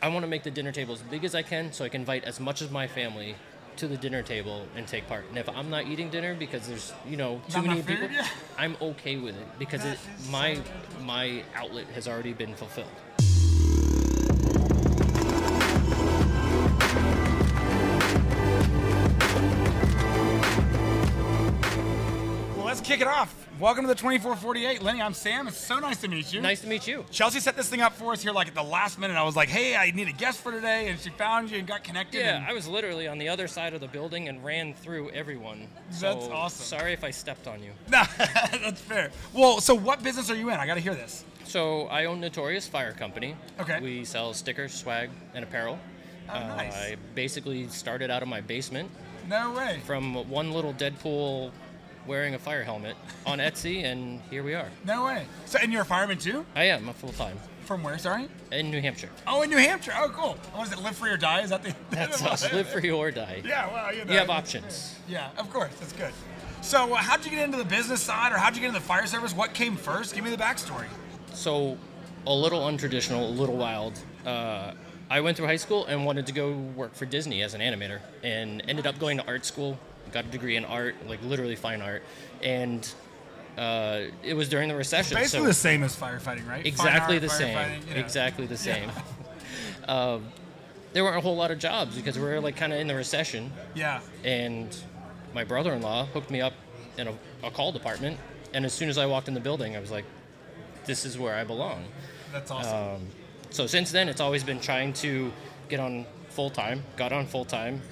I want to make the dinner table as big as I can so I can invite as much of my family to the dinner table and take part. And if I'm not eating dinner because there's you know too Not many people. I'm okay with it because it, my my outlet has already been fulfilled. Kick it off. Welcome to the 2448. Lenny, I'm Sam. It's so nice to meet you. Nice to meet you. Chelsea set this thing up for us here like at the last minute. I was like, hey, I need a guest for today. And she found you and got connected. Yeah, and- I was literally on the other side of the building and ran through everyone. That's So, awesome. Sorry if I stepped on you. Nah, that's fair. Well, so what business are you in? I got to hear this. So I own Notorious Fire Company. Okay. We sell stickers, swag, and apparel. Oh, nice. Uh, I basically started out of my basement No way. from one little Deadpool wearing a fire helmet on Etsy, and here we are. No way. So, and you're a fireman too? I am a full time From where? Sorry. in New Hampshire. Oh, in New Hampshire. Oh, cool. What is it? Live free or die? Is that the? That's us. Live free or die. Yeah. Well, you know. You have options. Yeah, of course. That's good. So, uh, how'd you get into the business side, or how'd you get into the fire service? What came first? Give me the backstory. So, a little untraditional, a little wild. Uh, I went through high school and wanted to go work for Disney as an animator, and ended up going to art school. Got a degree in art, like literally fine art, and uh, it was during the recession. Basically so the same as firefighting, right? Exactly art, the same. you know. Exactly the same. um, there weren't a whole lot of jobs because we were like kind of in the recession, Yeah. and my brother-in-law hooked me up in a, a call department, and as soon as I walked in the building, I was like, "This is where I belong." That's awesome. Um, so since then, it's always been trying to get on full time. Got on full time,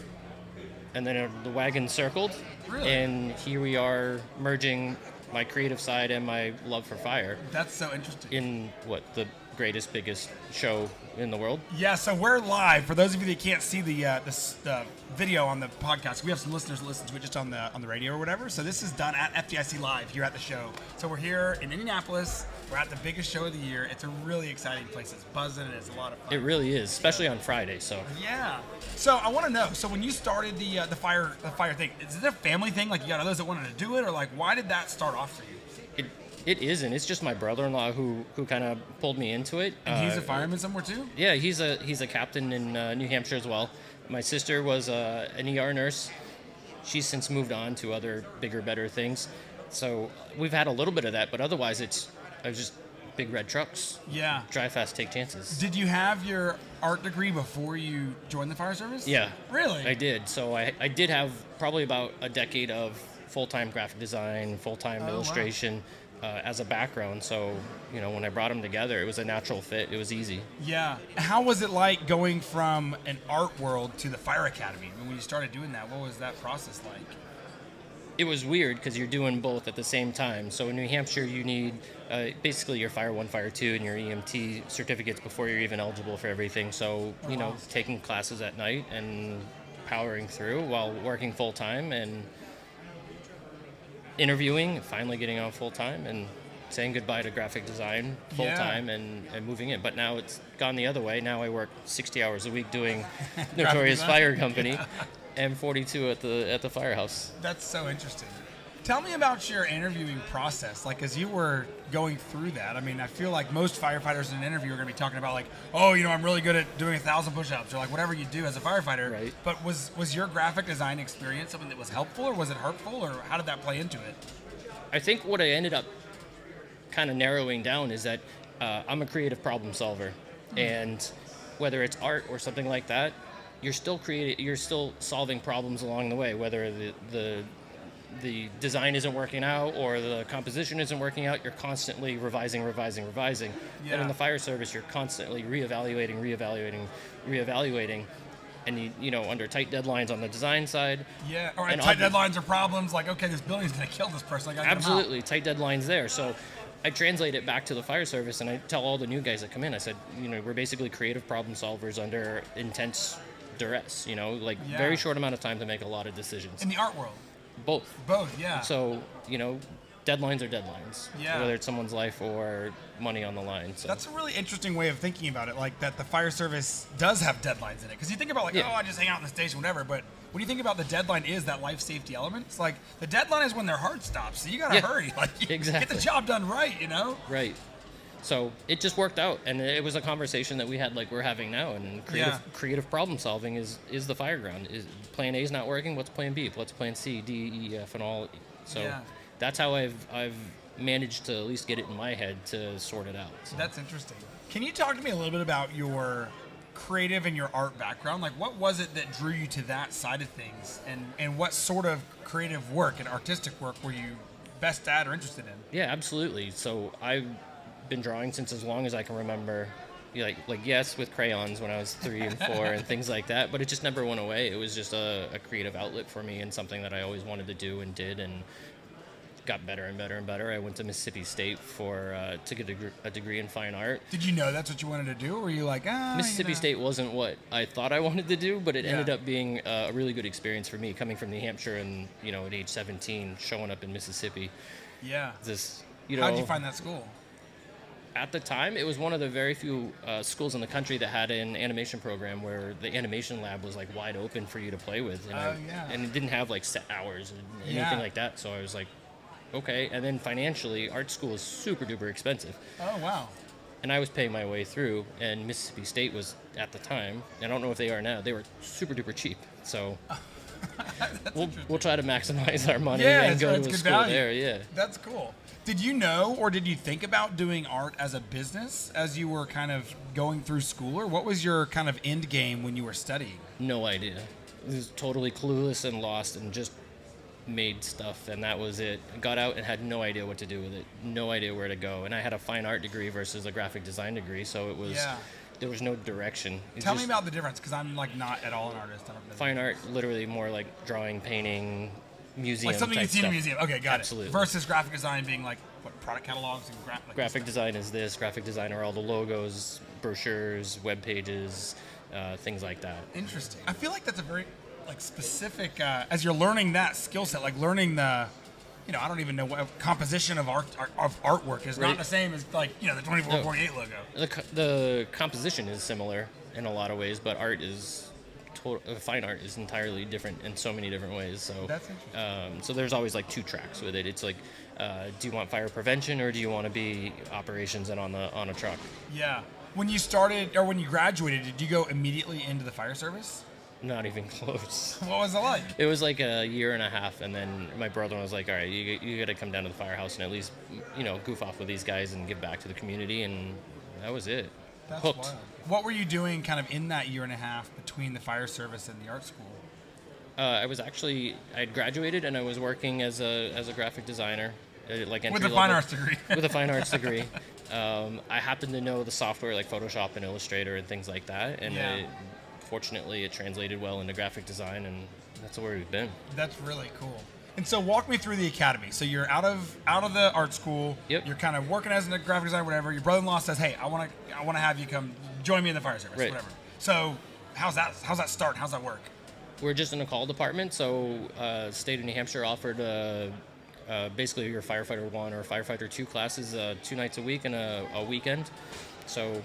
and then the wagon circled, Really? and here we are merging my creative side and my love for fire That's so interesting. in what the greatest, biggest show in the world. Yeah, so we're live. For those of you that can't see the uh, the, the video on the podcast, we have some listeners that listen to it just on the on the radio or whatever. So this is done at FDIC Live here at the show. So we're here in Indianapolis. We're at the biggest show of the year. It's a really exciting place. It's buzzing and it's a lot of fun. It really is, especially on Friday. So Yeah. So I want to know. So when you started the uh, the fire the fire thing, is it a family thing? Like you got others that wanted to do it, or like why did that start off for you? It isn't. It's just my brother-in-law who who kind of pulled me into it. And he's Uh, a fireman somewhere too. Yeah, he's a he's a captain in uh, New Hampshire as well. My sister was uh, an ER nurse. She's since moved on to other bigger, better things. So we've had a little bit of that, but otherwise it's I was just big red trucks. Yeah. Drive fast, take chances. Did you have your art degree before you joined the fire service? Yeah, Really? I did. So I I did have probably about a decade of full-time graphic design, full-time Oh, wow. Uh, as a background, so you know when I brought them together, it was a natural fit. It was easy. Yeah. How was it like going from an art world to the fire academy? I mean, when you started doing that, what was that process like? it was weird because you're doing both at the same time. So in New Hampshire, you need uh, basically your Fire One, Fire Two, and your EMT certificates before you're even eligible for everything. So you know, taking classes at night and powering through while working full time and interviewing, finally getting on full time and saying goodbye to graphic design full time and, and moving in. But now it's gone the other way. Now I work 60 hours a week doing Notorious. Fire Company and 42 at the at the firehouse. That's so interesting. Tell me about your interviewing process. Like, as you were going through that, I mean, I feel like most firefighters in an interview are going to be talking about, like, oh, you know, I'm really good at doing a thousand push ups or like whatever you do as a firefighter. Right. But was, was your graphic design experience something that was helpful or was it hurtful or how did that play into it? I think what I ended up kind of narrowing down is that uh, I'm a creative problem solver, and whether it's art or something like that, you're still creating, you're still solving problems along the way. Whether the the the design isn't working out or the composition isn't working out, you're constantly revising, revising, revising. And in the fire service, you're constantly reevaluating, reevaluating, reevaluating. And you, you know, under tight deadlines on the design side, Yeah. Or And tight deadlines or problems like, okay, this building's going to kill this person. I gotta get 'em out. Absolutely, tight deadlines there. So I translate it back to the fire service, and I tell all the new guys that come in, I said, you know, we're basically creative problem solvers under intense duress. You know, like Yeah. very short amount of time to make a lot of decisions. In the art world. Both. Both, yeah. So you know, deadlines are deadlines. Yeah. Whether it's someone's life or money on the line. So That's a really interesting way of thinking about it, like that the fire service does have deadlines in it. Because you think about like, Yeah. oh, I just hang out in the station, whatever. But when you think about the deadline is that life safety element, it's like the deadline is when their heart stops. So you gotta Yeah. hurry, like exactly. get the job done right, you know? Right. So it just worked out, and it was a conversation that we had like we're having now. And creative, Yeah. creative problem solving is is the fire ground. Is plan A is not working? What's plan B? What's plan C, D, E, F, and all? So Yeah. that's how I've I've managed to at least get it in my head to sort it out. So. That's interesting. Can you talk to me a little bit about your creative and your art background? Like, what was it that drew you to that side of things, and and what sort of creative work and artistic work were you best at or interested in? Yeah, absolutely. So I've been drawing since as long as I can remember. Like, like yes, with crayons when I was three and four and things like that, but it just never went away. It was just a, a creative outlet for me and something that I always wanted to do and did, and got better and better and better. I went to Mississippi State for uh, to get a, degre- a degree in fine art. Did you know that's what you wanted to do, or were you like, ah? you Mississippi know? State wasn't what I thought I wanted to do, but it ended up being uh, a really good experience for me, coming from New Hampshire and you know at age 17, showing up in Mississippi. Yeah. This you know. How'd you find that school? At the time, it was one of the very few uh, schools in the country that had an animation program where the animation lab was like wide open for you to play with, and, I- Oh, yeah. and it didn't have like set hours and anything Yeah. like that. So I was like, okay. And then financially, art school is super duper expensive, Oh wow. and I was paying my way through. And Mississippi State was at the time, I don't know if they are now. They were super duper cheap. So we'll we'll try to maximize our money Yeah, and go to a good school value. there. Yeah. That's cool. Did you know, or did you think about doing art as a business as you were kind of going through school, or what was your kind of end game when you were studying? No idea. I was totally clueless and lost and just made stuff and that was it. Got out and had no idea what to do with it. No idea where to go. And I had a fine art degree versus a graphic design degree, so it was Yeah. There was no direction. It Tell me about the difference, because I'm like not at all an artist. I don't know. fine art literally more like drawing, painting, museum Like something you see in a museum. Okay, got Absolutely. it. Versus graphic design being like what product catalogs and gra- like Graphic design is this, graphic design are all the logos, brochures, web pages, uh, things like that. Interesting. I feel like that's a very like specific uh, as you're learning that skill set, like learning the, you know, I don't even know what composition of art, art of artwork is not the same as like you know the 2448 logo. The, the composition is similar in a lot of ways, but art is to- uh, fine art is entirely different in so many different ways. So That's interesting. Um, so there's always like two tracks with it. It's like, uh, do you want fire prevention or do you want to be operations and on the on a truck? Yeah. When you started or when you graduated, did you go immediately into the fire service? Not even close. What was it like? It was like a year and a half, and then my brother was like, "All right, you, you got to come down to the firehouse and at least, you know, goof off with these guys and give back to the community." And that was it. That's Hooked. wild. What were you doing kind of in that year and a half between the fire service and the art school? Uh, I was actually I had graduated and I was working as a as a graphic designer, uh, like With a fine arts degree. with a fine arts degree. Um, I happened to know the software like Photoshop and Illustrator and things like that, and Yeah. Fortunately it translated well into graphic design, and that's where we've been. That's really cool. And so walk me through the academy. So you're out of out of the art school. Yep. You're kind of working as a graphic designer, whatever. Your brother-in-law says, "Hey, I want to I want to have you come join me in the fire service, Right. whatever." So how's that how's that start? How's that work? We're just in a call department, so uh, state of New Hampshire offered uh, uh, basically your firefighter one or firefighter two classes uh, two nights a week and a, a weekend. So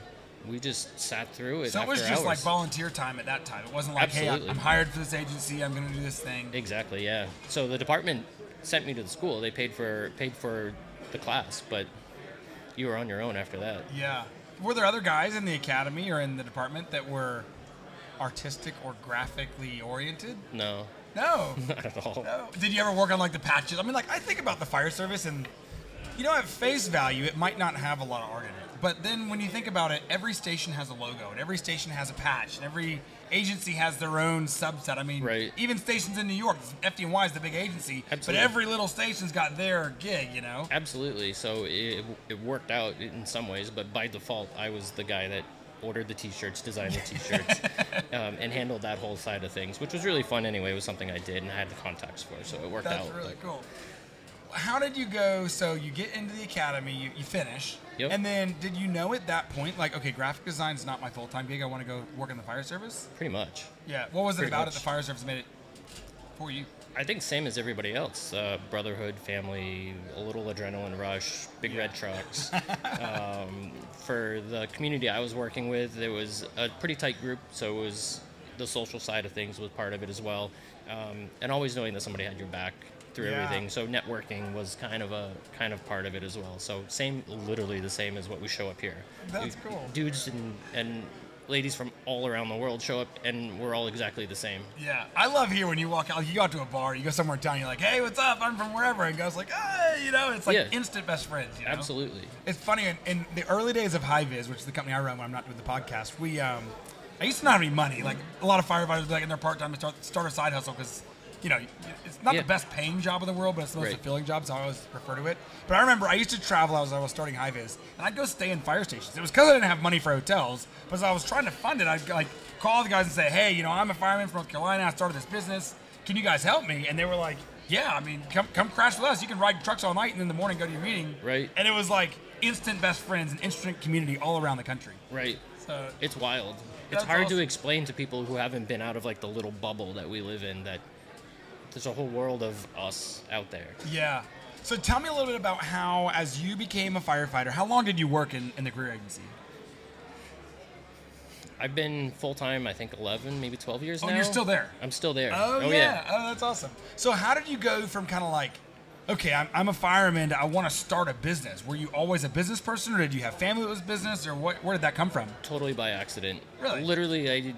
we just sat through it. So it was just hours. like volunteer time at that time. It wasn't like, "Hey, I'm hired for this agency. I'm going to do this thing." Exactly, yeah. So the department sent me to the school. They paid for paid for the class, but you were on your own after that. Yeah. Were there other guys in the academy or in the department that were artistic or graphically oriented? No, No. not at all. No. Did you ever work on like the patches? I mean, like I think about the fire service, and you know, at face value, it might not have a lot of art in it. But then when you think about it, every station has a logo, and every station has a patch, and every agency has their own subset. I mean, Right. even stations in New York, FDNY is the big agency, but every little station's got their gig. You know. Absolutely. So it, it worked out in some ways, but by default, I was the guy that ordered the T-shirts, designed the T-shirts, um, and handled that whole side of things, which was really fun anyway. It was something I did and I had the contacts for, so it worked That's out. That's really but- cool. How did you go? So you get into the academy, you, you finish, Yep. and then did you know at that point, like, okay, graphic design is not my full time gig. I want to go work in the fire service. Pretty much. Yeah. What was it about much. at the fire service made it for you? I think same as everybody else. Uh, brotherhood, family, a little adrenaline rush, big red trucks. um, for the community I was working with, it was a pretty tight group, so it was the social side of things was part of it as well, um, and always knowing that somebody had your back through Yeah. everything. So networking was kind of a kind of part of it as well. So same, literally the same as what we show up here. That's We- cool. Dudes and and ladies from all around the world show up, and we're all exactly the same. Yeah, I love here when you walk out. Like you go out to a bar, you go somewhere in town, you're like, "Hey, what's up? I'm from wherever," and goes like, "Hey," you know, it's like Yeah. instant best friends. You know? Absolutely. It's funny in, in the early days of High Vis, which is the company I run when I'm not doing the podcast. We, um, I used to not have any money. Like a lot of firefighters, like in their part time, to start start a side hustle because. You know, it's not Yeah. the best paying job in the world, but it's the most Right. fulfilling job, so I always refer to it. But I remember I used to travel as I was starting high vis, and I'd go stay in fire stations. It was because I didn't have money for hotels, but as I was trying to fund it, I'd like call the guys and say, "Hey, you know, I'm a fireman from North Carolina. I started this business. Can you guys help me?" And they were like, "Yeah, I mean, come come crash with us. You can ride trucks all night, and in the morning go to your meeting." Right. And it was like instant best friends and instant community all around the country. Right. So It's wild. It's hard awesome. to explain to people who haven't been out of like the little bubble that we live in that there's a whole world of us out there. yeah. So tell me a little bit about how, as you became a firefighter, how long did you work in, in the career agency? I've been full time, I think 11, maybe 12 years Oh, now. you're still there? I'm still there. Oh, oh yeah. Oh, that's awesome. So how did you go from kind of like, okay, I'm, I'm a fireman. I want to start a business. Were you always a business person, or did you have family that was business, or what? Where did that come from? Totally by accident. Really? Literally, I did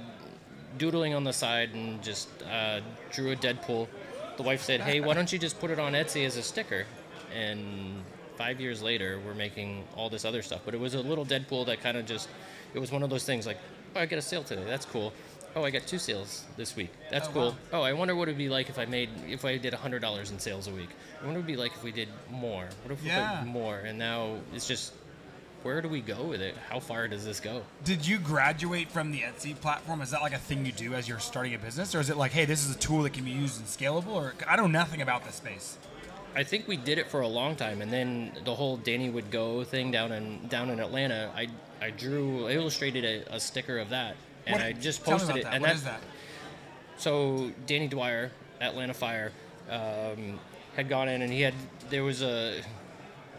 doodling on the side and just uh, drew a Deadpool. The wife said, "Hey, why don't you just put it on Etsy as a sticker?" And five years later, we're making all this other stuff. But it was a little Deadpool that kind of just, it was one of those things like, "Oh, I get a sale today. That's cool." Oh, I got two sales this week. That's Oh, cool. wow. Oh, I wonder what it'd be like if I made if I did hundred dollars in sales a week. I wonder what it'd be like if we did more. What if Yeah. we did more? And now it's just, where do we go with it? How far does this go? Did you graduate from the Etsy platform? Is that like a thing you do as you're starting a business, or is it like, hey, this is a tool that can be used and scalable? Or I know nothing about this space. I think we did it for a long time, and then the whole Danny would go thing down in down in Atlanta. I I drew I illustrated a, a sticker of that, and What- I just posted it. That. And What that, is that? so Danny Dwyer, Atlanta Fire, um, had gone in, and he had there was a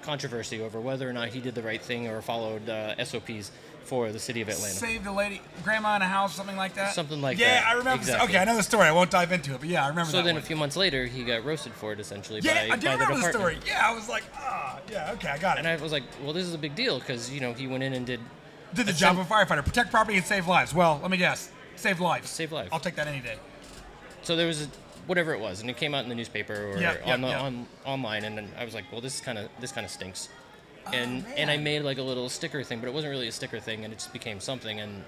controversy over whether or not he did the right thing or followed uh, SOPs for the city of Atlanta. Save a lady, grandma in a house, something like that. Something like yeah, that. Yeah, I remember. Exactly. Okay, I know the story. I won't dive into it, but yeah, I remember So then one. a few months later, he got roasted for it essentially yeah, by, I do the remember the, department. story. Yeah, I was like, ah, yeah, okay, I got it. And I was like, well, this is a big deal because you know he went in and did Did the job of a firefighter, protect property and save lives. Well, let me guess, save lives. Save lives. I'll take that any day. so there was a, whatever it was, and it came out in the newspaper or Yeah, yeah, on the yeah. on online, and then I was like, well, this kind of this kind of stinks, and Oh, and I made like a little sticker thing, but it wasn't really a sticker thing, and it just became something, and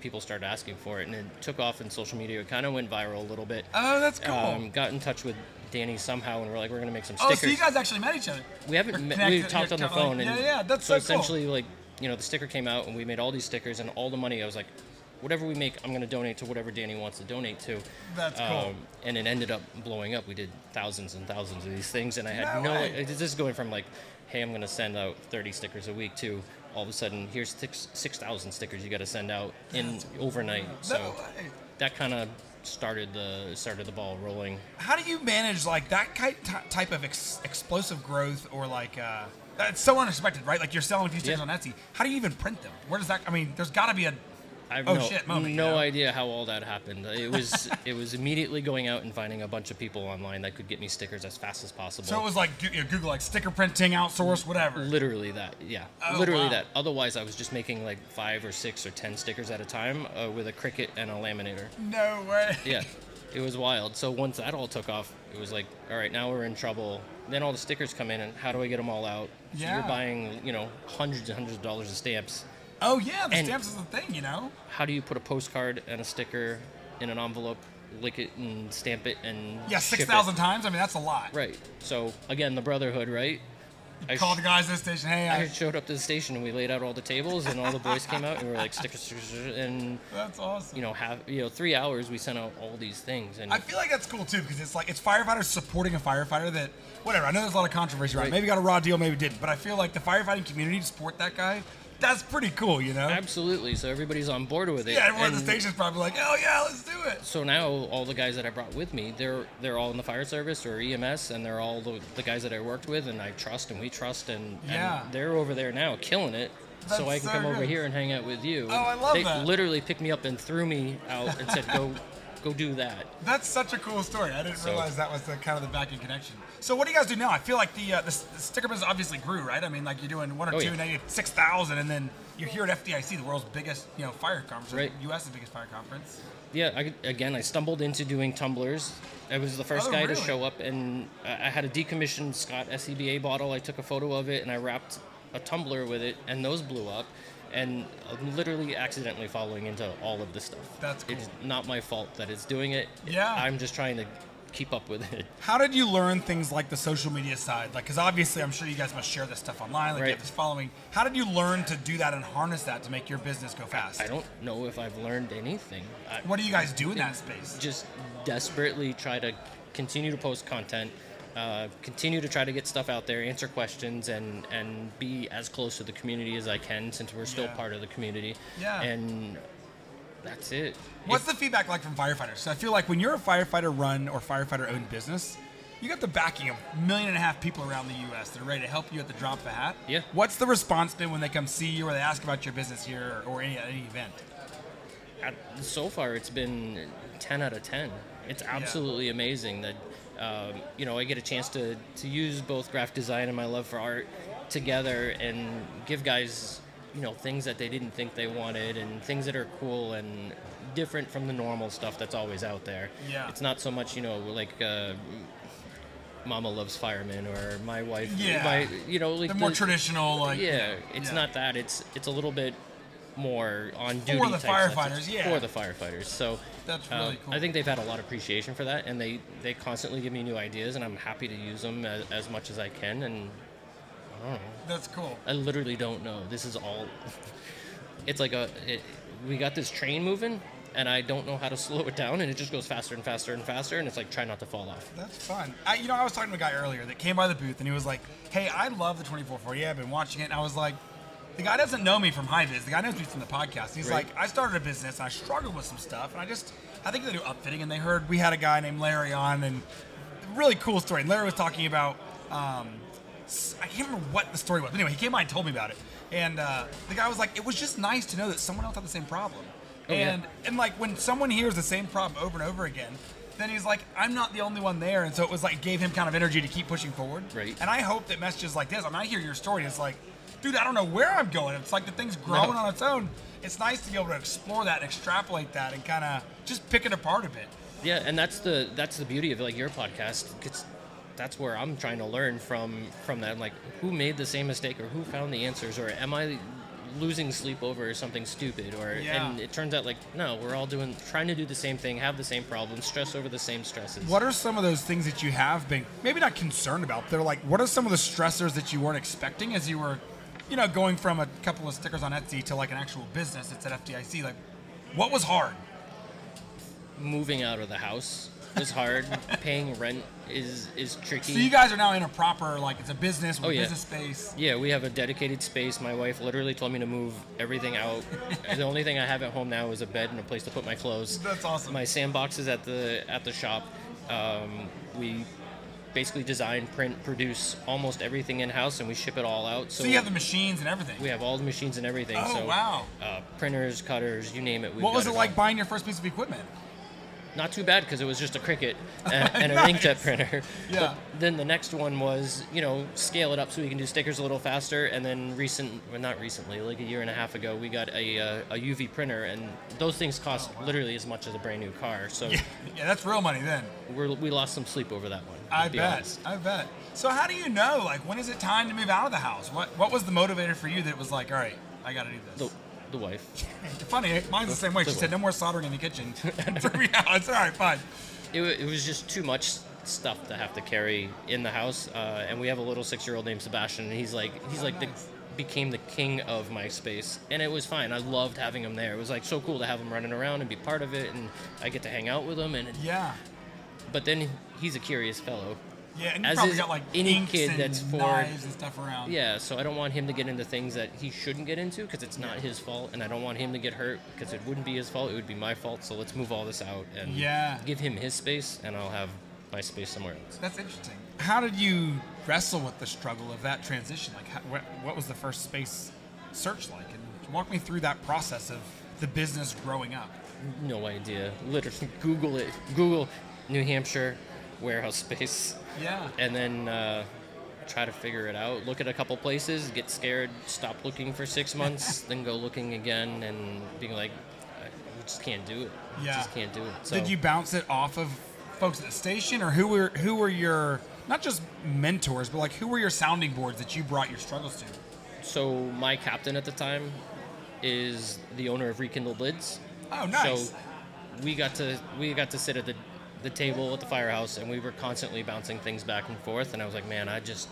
people started asking for it, and it took off in social media. It kind of went viral a little bit. Oh, that's cool. Um, got in touch with Danny somehow, and we're like, we're gonna make some stickers. oh, so you guys actually met each other. we haven't met, connected- we talked on the like- phone, and yeah, yeah, that's so so cool. essentially like you know the sticker came out, and we made all these stickers, and all the money I was like. Whatever we make, I'm gonna donate to whatever Danny wants to donate to. That's cool. Um, and it ended up blowing up. We did thousands and thousands of these things, and I had No no. way. It's just going from like, hey, I'm going to send out 30 stickers a week to all of a sudden here's six 6,000 stickers you got to send out in overnight. So No that kind of started the started the ball rolling. How do you manage like that type of ex- explosive growth or like uh, it's so unexpected, right? Like you're selling a few stickers Yeah. on Etsy. How do you even print them? Where does that? I mean, there's got to be a. I have Oh, no, shit moment, you no know? idea how all that happened. It was it was immediately going out and finding a bunch of people online that could get me stickers as fast as possible. So it was like you know, Google, like sticker printing, outsource, whatever. Literally that, yeah. Oh, Literally wow. that. Otherwise, I was just making like five or six or ten stickers at a time uh, with a Cricut and a laminator. No way. Yeah, it was wild. So once that all took off, it was like, all right, now we're in trouble. Then all the stickers come in, and how do I get them all out? So Yeah. you're buying, you know, hundreds and hundreds of dollars of stamps. Oh yeah, the And- stamps is the thing, you know. How do you put a postcard and a sticker in an envelope, lick it and stamp it and Yeah, six thousand times. I mean, that's a lot. Right. So again, the brotherhood, right? I called sh- the guys at the station. Hey, I I, showed up to the station and we laid out all the tables and all the boys came out and we were like stickers stickers, and that's awesome. you know have you know three hours we sent out all these things and I feel like that's cool too because it's like it's firefighters supporting a firefighter that whatever. I know there's a lot of controversy around. Right. Maybe got a raw deal, maybe didn't. But I feel like the firefighting community to support that guy, that's pretty cool, you know. absolutely so everybody's on board with it. Yeah, everyone at the and station's probably like, oh yeah, let's do it. So now all the guys that I brought with me, they're they're all in the fire service or EMS, and they're all the, the guys that I worked with, and I trust and we trust, and, Yeah. and they're over there now killing it. so I can so come over here and hang out with you. Oh, I love they that. literally picked me up and threw me out and said, "Go, go do that. That's such a cool story. I didn't So- realize that was the kind of the back end connection. So what do you guys do now? I feel like the, uh, the, the sticker business obviously grew, right? I mean, like you're doing one or Oh, two, yeah. and now you have six thousand, and then you're here at FDIC, the world's biggest, you know, fire conference, Right. U.S.'s biggest fire conference. Yeah, I, again, I stumbled into doing tumblers. I was the first Oh, guy really? to show up, and I I had a decommissioned Scott SCBA bottle. I took a photo of it, and I wrapped a tumbler with it, and those blew up. And I'm literally accidentally following into all of this stuff. That's cool. It's not my fault that it's doing it. Yeah. I'm just trying to keep up with it. How did you learn things like the social media side? Like, because obviously, I'm sure you guys must share this stuff online. Like, you have this following. How did you learn to do that and harness that to make your business go fast? I don't know if I've learned anything. I, What do you guys do in that space? just desperately try to continue to post content, uh, continue to try to get stuff out there, answer questions, and and be as close to the community as I can since we're still Yeah. part of the community. Yeah. And that's it. What's If- the feedback like from firefighters? So I feel like when you're a firefighter run or firefighter owned business, you got the backing of a million and a half people around the U.S. that are ready to help you at the drop of a hat. Yeah. What's the response been when they come see you or they ask about your business here or, or any, any event? at, so far it's been 10 out of 10 it's absolutely amazing that um, you know i get a chance to, to use both graphic design and my love for art together and give guys you know things that they didn't think they wanted and things that are cool and different from the normal stuff that's always out there Yeah. it's not so much you know like uh, mama loves firemen or my wife Yeah. my you know like The more traditional, like yeah, it's yeah. not that. It's it's a little bit more on duty for the firefighters, yeah. For the firefighters. So That's uh, really cool. I think they've had a lot of appreciation for that, and they they constantly give me new ideas, and I'm happy to use them as, as much as I can. And I don't know. That's cool. I literally don't know. This is all. it's like a. It, we got this train moving, and I don't know how to slow it down, and it just goes faster and faster and faster, and it's like try not to fall off. That's fun. I, you know, I was talking to a guy earlier that came by the booth and he was like, "Hey, I love the 2440. I've been watching it." And I was like, "The guy doesn't know me from high vis. The guy knows me from the podcast." He's Right. like, "I started a business and I struggled with some stuff, and I just, I think they do upfitting, and they heard we had a guy named Larry on, and really cool story. And Larry was talking about, um, I can't remember what the story was. But anyway, he came by and told me about it, and uh, the guy was like, "It was just nice to know that someone else had the same problem." Oh, yeah. and and like when someone hears the same problem over and over again, then he's like, I'm not the only one there, and so it was like gave him kind of energy to keep pushing forward. Right. And I hope that messages like this. I mean, I hear your story. It's like, dude, I don't know where I'm going. It's like the thing's growing No. on its own. It's nice to be able to explore that and extrapolate that and kind of just pick it apart a bit. Yeah, and that's the that's the beauty of like your podcast. It's, that's where I'm trying to learn from from that. Like, who made the same mistake, or who found the answers, or am I losing sleep over something stupid? Or Yeah. and it turns out like no, we're all doing trying to do the same thing, have the same problems, stress over the same stresses. What are some of those things that you have been maybe not concerned about? They're like, what are some of the stressors that you weren't expecting as you were, you know, going from a couple of stickers on Etsy to like an actual business that's at FDIC? Like, what was hard? Moving out of the house is hard. Paying rent is is tricky. So you guys are now in a proper like it's a business with Oh, yeah. business space. Yeah, we have a dedicated space. My wife literally told me to move everything out. the only thing I have at home now is a bed and a place to put my clothes. That's awesome. My sandbox is at the at the shop. Um, we basically design, print, produce almost everything in house, and we ship it all out. So, So you have the machines and everything. we have all the machines and everything. Oh, so, wow. Uh, printers, cutters, you name it. what was got it like all. buying your first piece of equipment? Not too bad because it was just a Cricut and, and an inkjet printer. Yeah. But then the next one was, you know, scale it up so we can do stickers a little faster. And then recent, well, not recently, like a year and a half ago, we got a, uh, a UV printer, and those things cost literally as much as a brand new car. So Yeah, yeah, that's real money then. we're, we lost some sleep over that one. I be bet. honest. I bet. So how do you know? Like, when is it time to move out of the house? What What was the motivator for you that was like, all right, I got to do this? The, the wife. Funny, mine's the same way. She said, no more soldering in the kitchen. Threw me all right, fine. It, wa- it was just too much stuff to have to carry in the house, uh, and we have a little six-year-old named Sebastian, and he's like he's like the became the king of my space, and it was fine. I loved having him there. It was like so cool to have him running around and be part of it, and I get to hang out with him. And Yeah. but then he's a curious fellow. Yeah, and As probably is got like any inks kid and that's for- knives and stuff around. Yeah, so I don't want him to get into things that he shouldn't get into because it's not his fault, and I don't want him to get hurt because it wouldn't be his fault. It would be my fault. So let's move all this out and Yeah. give him his space, and I'll have my space somewhere else. That's interesting. How did you wrestle with the struggle of that transition? Like, how, what, what was the first space search like? And walk me through that process of the business growing up. no idea. Literally, Google it. Google New Hampshire warehouse space, Yeah. and then uh, try to figure it out. Look at a couple places, get scared, stop looking for six months, then go looking again, and being like, I just can't do it. Yeah. just can't do it. So Did you bounce it off of folks at the station, or who were who were your not just mentors, but like who were your sounding boards that you brought your struggles to? So my captain at the time is the owner of Rekindled Lids. Oh, nice. So we got to we got to sit at the the table at the firehouse, and we were constantly bouncing things back and forth. And I was like, man, I just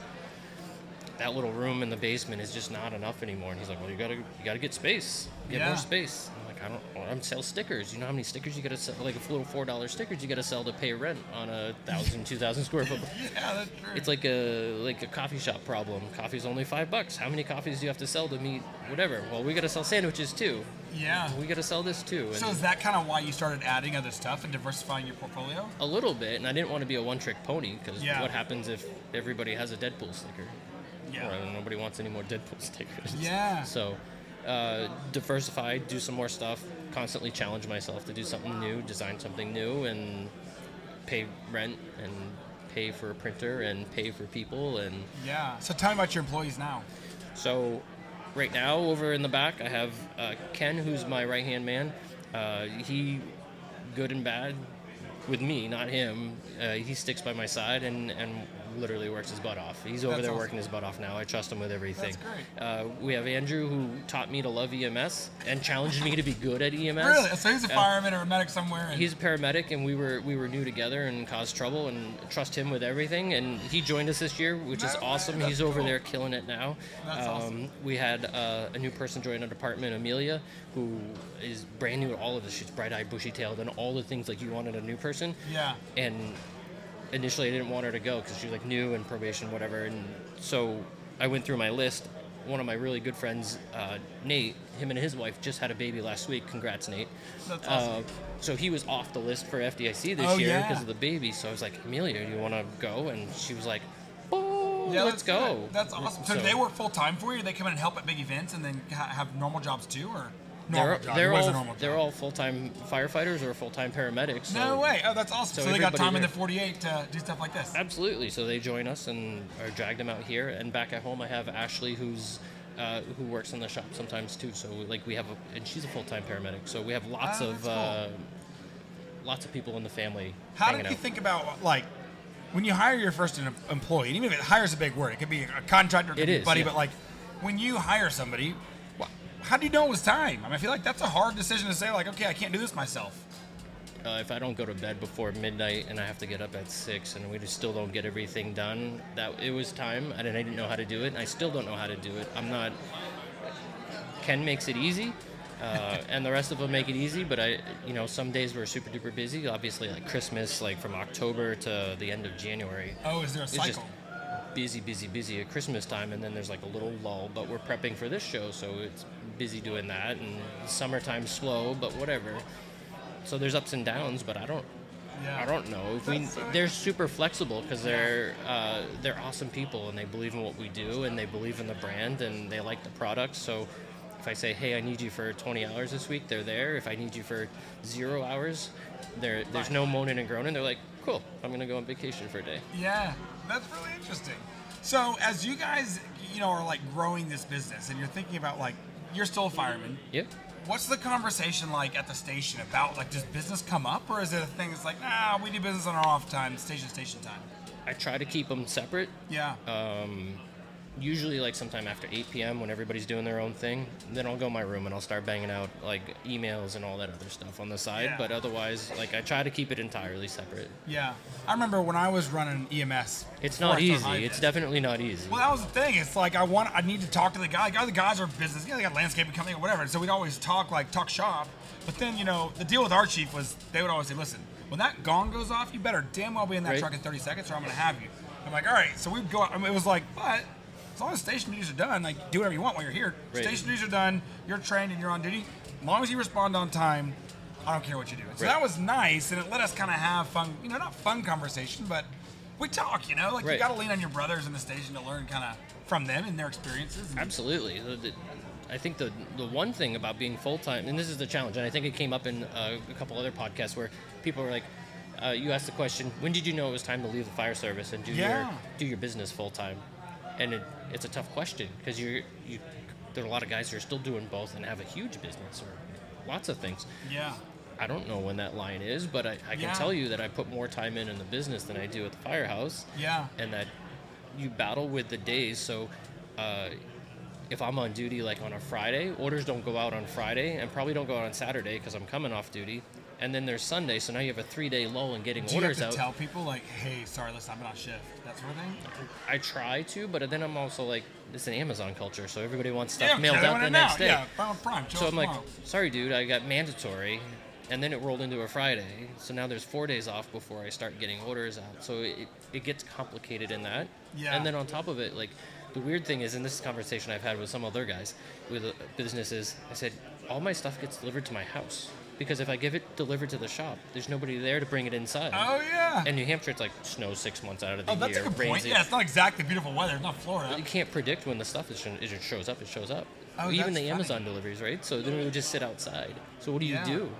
that little room in the basement is just not enough anymore. And he's like, well, you gotta you gotta get space, get Yeah. more space. I don't. Well, I'm sell stickers. You know how many stickers you gotta sell? Like a little four dollar stickers you gotta sell to pay rent on a thousand, two thousand square foot. Yeah, that's true. It's like a like a coffee shop problem. Coffee's only five bucks. How many coffees do you have to sell to meet whatever? Well, we got to sell sandwiches too. yeah. We got to sell this too. And So is that kind of why you started adding other stuff and diversifying your portfolio? a little bit, and I didn't want to be a one-trick pony because Yeah. what happens if everybody has a Deadpool sticker? Yeah. Or nobody wants any more Deadpool stickers. Yeah. So, uh, diversify, do some more stuff, constantly challenge myself to do something new, design something new, and pay rent and pay for a printer and pay for people and Yeah. So tell me about your employees now. So, right now, over in the back, I have uh, Ken, who's my right hand man. Uh, he, good and bad, with me, not him. Uh, he sticks by my side and, and literally works his butt off. He's over That's there awesome. working his butt off now. I trust him with everything. great. Uh, we have Andrew, who taught me to love EMS and challenged me to be good at EMS. Really? So he's a fireman or a medic somewhere. And He's a paramedic, and we were we were new together and caused trouble, and trust him with everything. And he joined us this year, which is awesome. that's He's over cool. there killing it now. That's awesome. We had uh, a new person join our department, Amelia, who is brand new at all of this. She's bright-eyed, bushy-tailed, and all the things like you wanted a new person. yeah. And initially, I didn't want her to go because she was like new and probation, whatever. And so I went through my list. One of my really good friends, uh, Nate, him and his wife just had a baby last week. Congrats, Nate. That's awesome. Uh, so he was off the list for FDIC this Oh, year yeah. because of the baby. So I was like, Amelia, do you want to go? And she was like, Oh, Yeah, let's go. That's awesome. So, do they work full time for you? They come in and help at big events and then ha- have normal jobs too, or normal They're, job? they're is all normal they're all full time firefighters or full time paramedics. So No way. Oh, that's awesome. so So, they got time in the 48 to do stuff like this. Absolutely. So they join us and are dragged them out here. And back at home, I have Ashley, who's uh, who works in the shop sometimes too. So like we have, a, and she's a full time paramedic. So we have lots Ah, of cool. uh, lots of people in the family. How did you out. think about like when you hire your first employee? And even if it hires a big word, it could be a contractor, it could It be is, buddy, yeah. but like when you hire somebody, how do you know it was time? I mean, I feel like that's a hard decision to say. Like, okay, I can't do this myself. uh, if I don't go to bed before midnight and I have to get up at six and we just still don't get everything done, that it was time. I didn't, I didn't know how to do it. And I still don't know how to do it. I'm not. Ken makes it easy, uh, and the rest of them make it easy. But I, you know, some days we're super duper busy. Obviously, like Christmas, like from October to the end of January. Oh, is there a It's cycle? just busy, busy, busy at Christmas time, and then there's like a little lull. But we're prepping for this show, so it's busy doing that. And summertime slow, but whatever. So there's ups and downs, but I don't. Yeah. I don't know. If we, they're super flexible because they're uh, they're awesome people and they believe in what we do and they believe in the brand and they like the product. So if I say, hey, I need you for 20 hours this week, they're there. If I need you for zero hours, there there's no moaning and groaning. They're like, cool, I'm gonna go on vacation for a day. Yeah, that's really interesting. So, as you guys, you know, are like growing this business, and you're thinking about like, you're still a fireman. Yep. What's the conversation like at the station about like does business come up or is it a thing that's like nah we do business on our off time station to station time I try to keep them separate. yeah Um, usually like sometime after 8 p.m. when everybody's doing their own thing. Then I'll go in my room and I'll start banging out like emails and all that other stuff on the side. Yeah. But otherwise, like I try to keep it entirely separate. yeah I remember when I was running EMS It's not easy. It's definitely not easy. well that was the thing it's like I want I need to talk to the guy the guys are business you know they got landscaping company or whatever so we'd always talk like talk shop but then you know the deal with our chief was they would always say listen when that gong goes off you better damn well be in that Right. truck in 30 seconds or I'm gonna have you I'm like all right so we'd go out I mean, it was like but as long as station duties are done, like do whatever you want while you're here. Right. Station duties are done. You're trained and you're on duty. As long as you respond on time, I don't care what you do. So Right. that was nice, and it let us kind of have fun. You know, not fun conversation, but we talk. You know, like you got to lean on your brothers in the station to learn kind of from them and their experiences. And- Absolutely. I think the the one thing about being full time, and this is the challenge, and I think it came up in uh, a couple other podcasts where people were like, uh, you asked the question, when did you know it was time to leave the fire service and do Yeah. your do your business full time? And it, it's a tough question because you're you. There are a lot of guys who are still doing both and have a huge business or lots of things. Yeah. I don't know when that line is, but I, I can Yeah. tell you that I put more time in in the business than I do at the firehouse Yeah. and that you battle with the days. So, uh, if I'm on duty like on a Friday, orders don't go out on Friday and probably don't go out on Saturday because I'm coming off duty. And then there's Sunday, so now you have a three day lull in getting Do you have orders to out. tell people like, hey, sorry, listen, been on shift, that sort of thing? I try to, but then I'm also like, it's an Amazon culture, so everybody wants stuff Yeah, mailed out the next now. day. Yeah, Prime, Prime. So I'm like, sorry, dude, I got mandatory, and then it rolled into a Friday. So now there's four days off before I start getting orders out. So it, it gets complicated in that. Yeah. And then on top of it, like the weird thing is, in this conversation I've had with some other guys with businesses, I said all my stuff gets delivered to my house because if I give it delivered to the shop, there's nobody there to bring it inside. Oh, yeah. And New Hampshire, it's like snow six months out of the year. oh, that's year. a good point. Yeah, it's not exactly beautiful weather. It's not Florida. you can't predict when the stuff is, it just shows up. It shows up. Oh, Even the funny. Amazon deliveries, right? So then we would just sit outside. So what do you Yeah. do?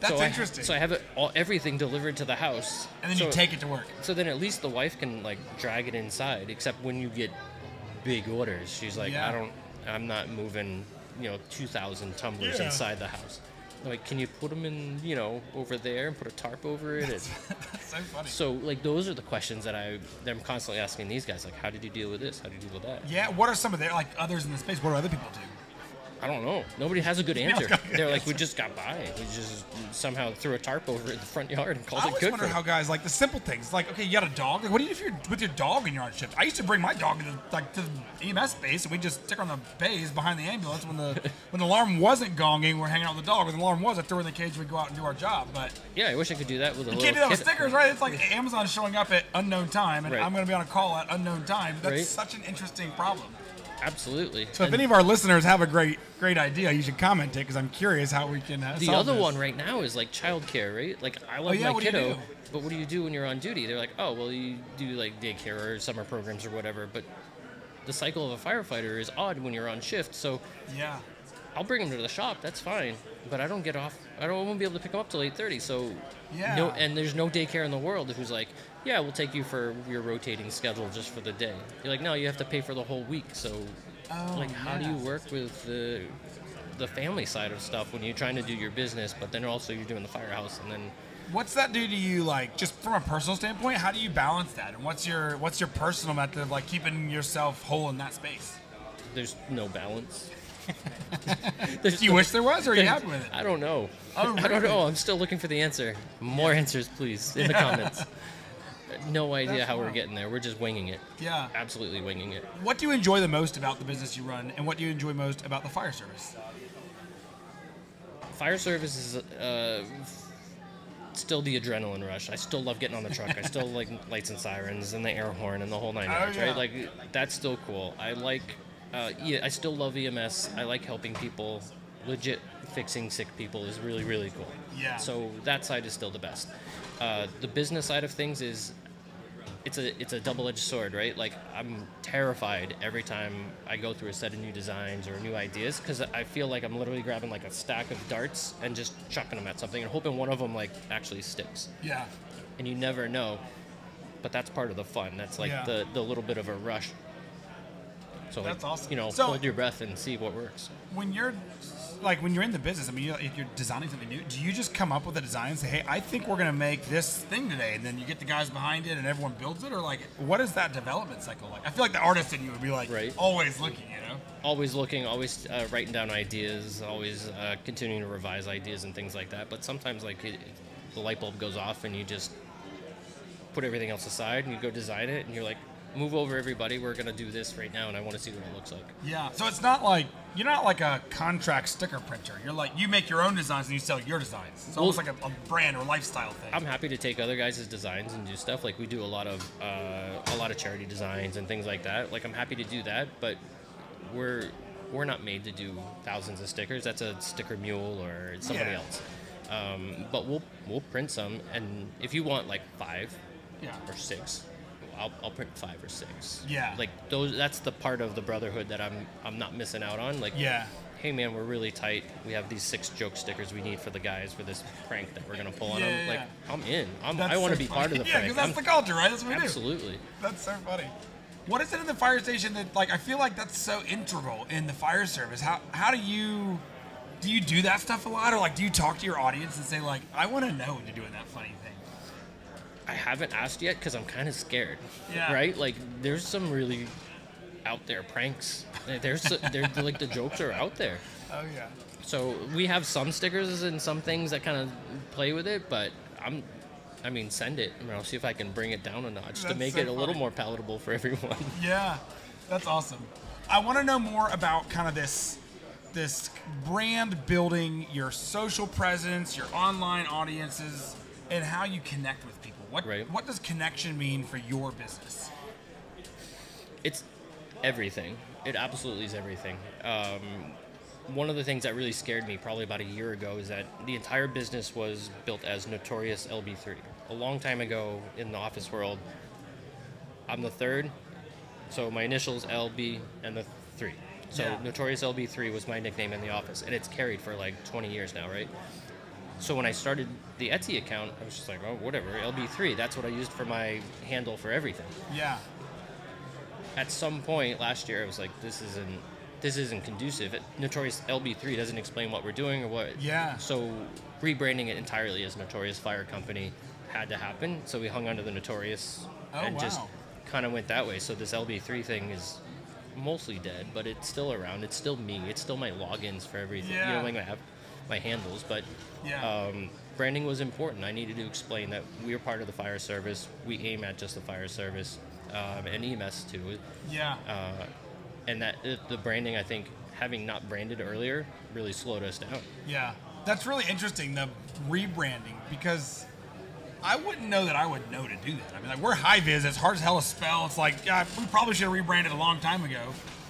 That's so interesting. I, so I have it all, everything delivered to the house, and then so, you take it to work. So then at least the wife can like drag it inside. Except when you get big orders, she's like, Yeah. I don't, I'm not moving, you know, two thousand tumblers Yeah. inside the house. Like, can you put them in, you know, over there and put a tarp over it? And so funny. so like those are the questions that I, that I'm constantly asking these guys. Like, how did you deal with this? How did you deal with that? yeah, what are some of their, like, others in the space? What do other people do? I don't know. Nobody has a good answer. They're like, we just got by. We just somehow threw a tarp over in the front yard and called I it always good. wonder how guys like the simple things. Like, okay, you got a dog. Like, what do you do if you're with your dog when you're on shift? I used to bring my dog to the, like to the EMS space, and we just stick on the bays behind the ambulance when the when the alarm wasn't gonging. We're hanging out with the dog. When the alarm was, I threw her in the cage. We go out and do our job. But Yeah, I wish I could do that with a you little can't do that with stickers, right? It's like Amazon showing up at unknown time, and Right. I'm going to be on a call at unknown time. That's Right. such an interesting problem. Absolutely. So if any of our listeners have a great great idea, you should comment it because I'm curious how we can. Uh, the other this. one right now is like childcare, right? Like I love yeah, my what do you kiddo, do? but what do you do when you're on duty? They're like, oh, well, you do like daycare or summer programs or whatever. But the cycle of a firefighter is odd when you're on shift. So Yeah. I'll bring them to the shop. That's fine. But I don't get off. I don't won't be able to pick them up till 8:30. So Yeah. no, and there's no daycare in the world who's like, yeah, we'll take you for your rotating schedule just for the day. You're like, no, you have to pay for the whole week. So Oh, like, how do you work with the the family side of stuff when you're trying to do your business, but then also you're doing the firehouse, and then What's that do to you, like, just from a personal standpoint? How do you balance that? And what's your what's your personal method of like keeping yourself whole in that space? there's no balance. Do you wish there was, or are you happy with it? I don't know. Oh, I don't know. I'm still looking for the answer. More answers, please, in the comments. No idea That's how we're getting there. We're just winging it. Yeah. Absolutely winging it. What do you enjoy the most about the business you run, and what do you enjoy most about the fire service? Fire service is uh, still the adrenaline rush. I still love getting on the truck. I still like lights and sirens and the air horn and the whole nine yards, yeah. right? Like that's still cool. I like, uh, yeah, I still love EMS. I like helping people. Legit fixing sick people is really really cool. Yeah. So that side is still the best. Uh, the business side of things is it's a it's a double-edged sword, right? Like I'm terrified every time I go through a set of new designs or new ideas because I feel like I'm literally grabbing like a stack of darts and just chucking them at something and hoping one of them like actually sticks. Yeah. And you never know, but that's part of the fun. That's like Yeah. the the little bit of a rush. So That's like, awesome. You know, So- hold your breath and see what works. When you're like when you're in the business, I mean, you if you're designing something new, do you just come up with a design and say, "Hey, I think we're gonna make this thing today," and then you get the guys behind it and everyone builds it, or like, what is that development cycle like? I feel like the artist in you would be like Right. always looking, you know? always looking, always uh, writing down ideas, always uh, continuing to revise ideas and things like that. But sometimes, like it, the light bulb goes off, and you just put everything else aside, and you go design it, and you're like, "Move over, everybody. We're gonna do this right now, and I want to see what it looks like." Yeah. So it's not like you're not like a contract sticker printer. You're like you make your own designs and you sell your designs. It's almost Well- like a, a brand or lifestyle thing. I'm happy to take other guys' designs and do stuff. Like we do a lot of uh, a lot of charity designs and things like that. Like I'm happy to do that, but we're we're not made to do thousands of stickers. That's a sticker mule or somebody Yeah. else. Um, but we'll we'll print some, and if you want like five yeah. or six, I'll, I'll print five or six. Yeah. Like those. That's the part of the brotherhood that I'm I'm not missing out on. Like Yeah. hey man, we're really tight. We have these six joke stickers we need for the guys for this prank that we're gonna pull on Yeah, them. Like, yeah. I'm in. I'm, That's I want to so be part of funny. the Yeah, prank. because that's I'm- the culture, right? That's what we do. absolutely. That's so funny. What is it in the fire station that like I feel like that's so integral in the fire service? How how do you do you do that stuff a lot or like do you talk to your audience and say like I want to know when you're doing that funny thing? I haven't asked yet because I'm kind of scared. Yeah. Right? Like, there's some really out there pranks. There's they're like the jokes are out there. Oh yeah. So we have some stickers and some things that kind of play with it, but I'm. I mean, send it, and I'll see if I can bring it down a notch to make so it a little more palatable for everyone. Yeah, that's awesome. I want to know more about kind of this this brand building, your social presence, your online audiences, and how you connect with. What Right. what does connection mean for your business? It's everything. It absolutely is everything. Um, one of the things that really scared me probably about a year ago is that the entire business was built as Notorious LB3. A long time ago in the office world, I'm the third, so my initials LB and the three. So Yeah. Notorious LB3 was my nickname in the office, and it's carried for like 20 years now, right? So when I started the Etsy account, I was just like, oh, whatever, LB3. That's what I used for my handle for everything Yeah, at some point last year, I was like, this isn't this isn't conducive. Notorious LB3 doesn't explain what we're doing or what. Yeah. So rebranding it entirely as Notorious Fire Company had to happen. So we hung onto the Notorious Oh, and just kind of went that way. So this LB3 thing is mostly dead, but it's still around. It's still me. It's still my logins for everything. You Yeah. know, like I have my handles, but Yeah. um, branding was important. I needed to explain that we're part of the fire service. We aim at just the fire service um, and EMS too yeah, uh, and that the branding I think having not branded earlier really slowed us down. yeah. That's really interesting the rebranding because I wouldn't know that I would know to do that. I mean, like we're HiViz. It's hard as hell to spell. It's like yeah, we probably should have rebranded a long time ago.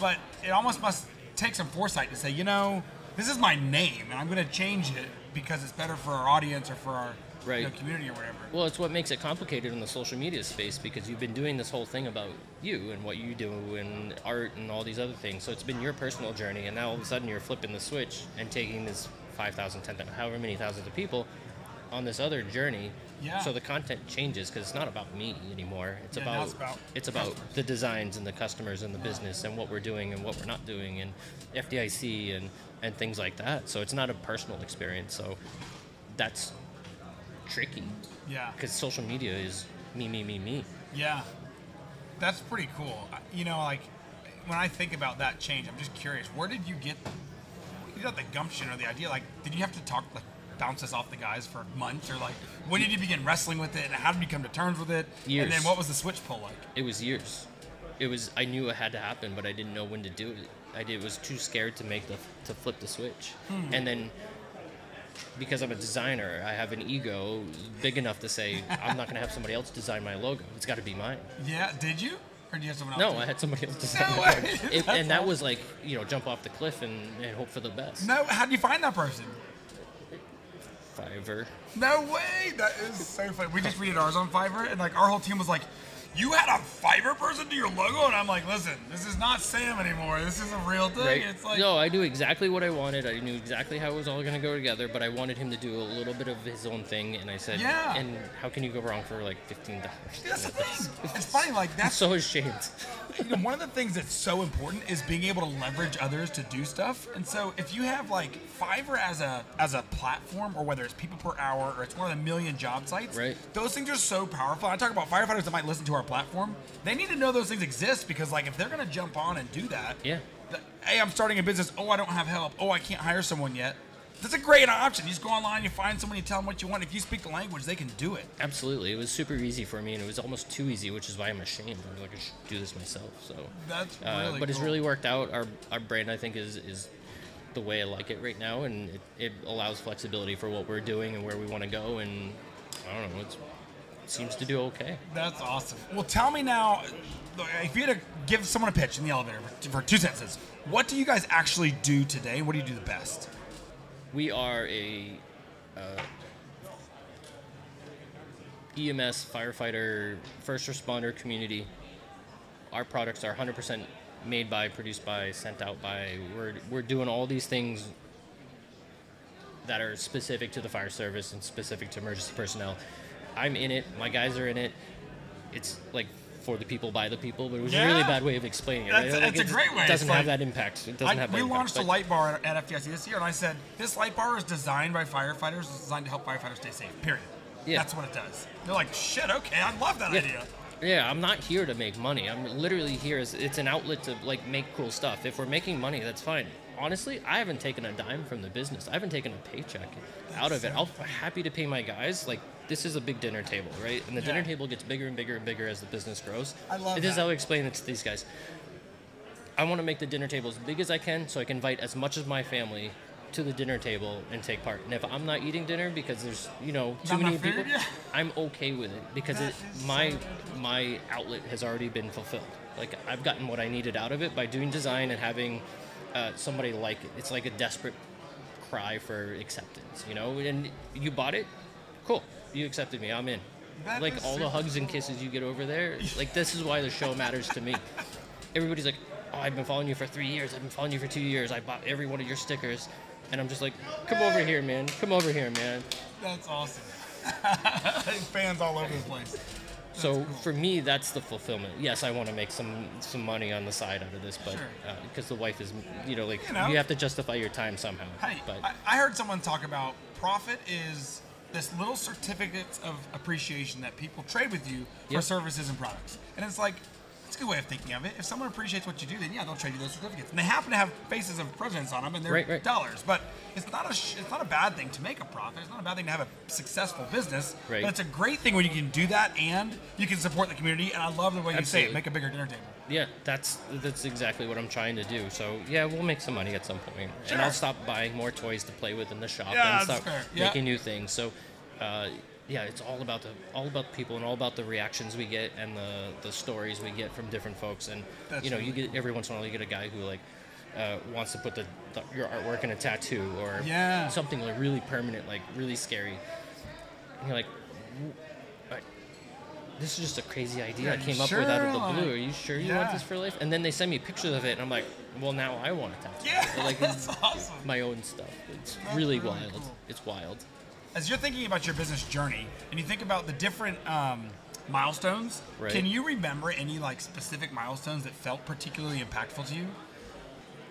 But it almost must take some foresight to say, you know, this is my name, and I'm going to change it because it's better for our audience or for our you know, community or whatever. Well, it's what makes it complicated in the social media space because you've been doing this whole thing about you and what you do and art and all these other things. So it's been your personal journey, and now all of a sudden you're flipping the switch and taking this 5,000, 10,000, however many thousands of people on this other journey. Yeah. So the content changes because it's not about me anymore. It's Yeah, about it's about it's about the designs and the customers and the business and what we're doing and what we're not doing and FDIC and and things like that. So it's not a personal experience. So that's tricky Yeah. because social media is me, me, me, me. Yeah, that's pretty cool. You know, like when I think about that change, I'm just curious. Where did you get you got the gumption or the idea? Like, did you have to talk like bounce this off the guys for months, or like when did you begin wrestling with it, and how did you come to terms with it? Years. And then what was the switch pull like? It was years. It was I knew it had to happen, but I didn't know when to do it. I did, was too scared to make the to flip the switch, hmm. and then. Because I'm a designer, I have an ego big enough to say I'm not going to have somebody else design my logo. It's got to be mine. Yeah, did you, or did you have someone else? No, do I had somebody else design No. It, and that was like, you know, jump off the cliff and, and hope for the best. No, how did you find that person? Fiverr. No way! That is so funny. We just read ours on Fiverr, and like our whole team was like, "You had a Fiverr person do your logo," and I'm like, "Listen, this is not Sam anymore. This is a real thing. Right. It's like, no, I knew exactly what I wanted. I knew exactly how it was all going to go together, but I wanted him to do a little bit of his own thing, and I said, Yeah. And how can you go wrong for like fifteen dollars? that's the thing. It's funny, like I'm that's so ashamed. you know, one of the things that's so important is being able to leverage others to do stuff. And so if you have like Fiverr as a as a platform, or whether it's people per hour, or it's one of the million job sites, Right. Those things are so powerful. I talk about firefighters that might listen to our platform. They need to know those things exist because like if they're gonna jump on and do that, Yeah. the- hey, I'm starting a business. Oh, I don't have help. Oh, I can't hire someone yet. That's a great option. You just go online, you find someone, you tell them what you want. If you speak the language, they can do it. Absolutely, it was super easy for me, and it was almost too easy, which is why I'm ashamed. I was like, I should do this myself. So, That's uh, really but it's really worked out. Our our brand, I think, is is the way I like it right now, and it, it allows flexibility for what we're doing and where we want to go. And I don't know, it's, it seems to do okay. That's awesome. Well, tell me now, if you had to give someone a pitch in the elevator for, for two sentences, what do you guys actually do today? What do you do the best? We are a uh, EMS, firefighter, first responder community. Our products are 100% made by, produced by, sent out by. We're we're doing all these things that are specific to the fire service and specific to emergency personnel. I'm in it. My guys are in it. It's like for the people by the people, but it was a really Yeah. bad way of explaining it. That's- right? Like, that's a great way. It doesn't It's have that impact. It doesn't I, have that impact. we impact, launched a light bar at FDIC this year, and I said this light bar is designed by firefighters. It's designed to help firefighters stay safe. Period. Yeah. That's what it does. They're like, shit. Okay, I love that Yeah. idea. Yeah, I'm not here to make money. I'm literally here as it's an outlet to like make cool stuff. If we're making money, that's fine. Honestly, I haven't taken a dime from the business. I haven't taken a paycheck out of it. I'll I'm happy to pay my guys. Like this is a big dinner table, right? And the dinner table gets bigger and bigger and bigger as the business grows. I love This is how I explain it to these guys. I want to make the dinner table as big as I can so I can invite as much of my family to the dinner table and take part. And if I'm not eating dinner because there's, you know, too Not many people, yeah. I'm okay with it because That it, my so my outlet has already been fulfilled. Like I've gotten what I needed out of it by doing design and having uh, somebody like it. It's like a desperate cry for acceptance, you know. And you bought it, cool. You accepted me. I'm in. That like all the hugs and kisses you get over there. Like this is why the show matters to me. Everybody's like, "Oh, I've been following you for three years. I've been following you for two years. I bought every one of your stickers." And I'm just like, "Come over here, man. Come over here, man." That's awesome. Fans all over the place. So for me, that's the fulfillment. Yes, I want to make some some money on the side out of this, but Sure. Uh, because the wife is, you know, like You know. have to justify your time somehow. Hey, but I, I heard someone talk about profit is this little certificates of appreciation that people trade with you for Yep. services and products. And it's like, it's a good way of thinking of it. If someone appreciates what you do, then yeah, they'll trade you those certificates. And they happen to have faces of presidents on them, and they're Right, right. dollars. But it's not a sh- it's not a bad thing to make a profit. It's not a bad thing to have a successful business. Right. But it's a great thing when you can do that and you can support the community. And I love the way you say it. Make a bigger dinner table. Yeah, that's that's exactly what I'm trying to do. So yeah, we'll make some money at some point, Sure. and I'll stop buying more toys to play with in the shop Yeah, and stop. Yeah. making new things. So. Uh, yeah, it's all about the all about the people and all about the reactions we get and the, the stories we get from different folks. And That's you know, you get every once in a while you get a guy who like uh, wants to put the, the your artwork in a tattoo or Yeah. something like really permanent, like really scary. And you're like, "W- I- this is just a crazy idea Yeah, I came up with out of sure? the blue. Are you sure you want this for life? And then they send me pictures of it, and I'm like, well, now I want a tattoo. Yeah, like that's it's awesome. my own stuff. It's That's really, really wild. cool. It's wild. as you're thinking about your business journey and you think about the different um, milestones, Right. can you remember any like specific milestones that felt particularly impactful to you?